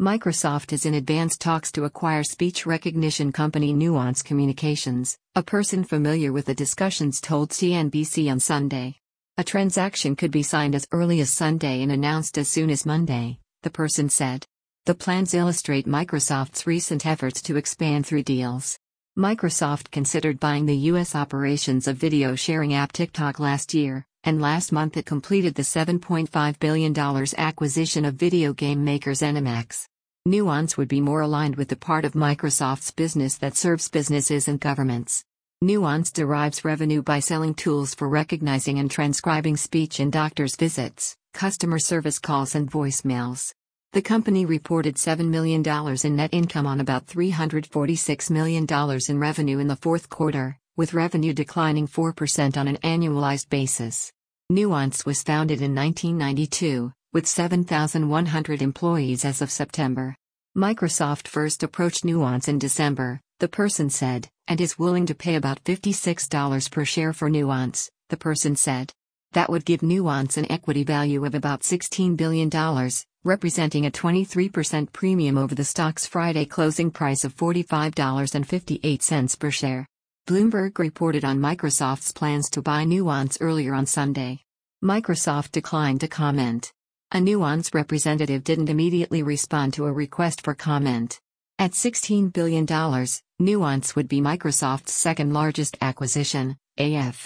Microsoft is in advanced talks to acquire speech recognition company Nuance Communications, a person familiar with the discussions told CNBC on Sunday. A transaction could be signed as early as Sunday and announced as soon as Monday, the person said. The plans illustrate Microsoft's recent efforts to expand through deals. Microsoft considered buying the U.S. operations of video sharing app TikTok last year, and last month it completed the $7.5 billion acquisition of video game makers ZeniMax. Nuance would be more aligned with the part of Microsoft's business that serves businesses and governments. Nuance derives revenue by selling tools for recognizing and transcribing speech in doctors' visits, customer service calls, and voicemails. The company reported $7 million in net income on about $346 million in revenue in the fourth quarter, with revenue declining 4% on an annualized basis. Nuance was founded in 1992, with 7,100 employees as of September. Microsoft first approached Nuance in December, the person said, and is willing to pay about $56 per share for Nuance, the person said. That would give Nuance an equity value of about $16 billion, representing a 23% premium over the stock's Friday closing price of $45.58 per share. Bloomberg reported on Microsoft's plans to buy Nuance earlier on Sunday. Microsoft declined to comment. A Nuance representative didn't immediately respond to a request for comment. At $16 billion, Nuance would be Microsoft's second largest acquisition, AF.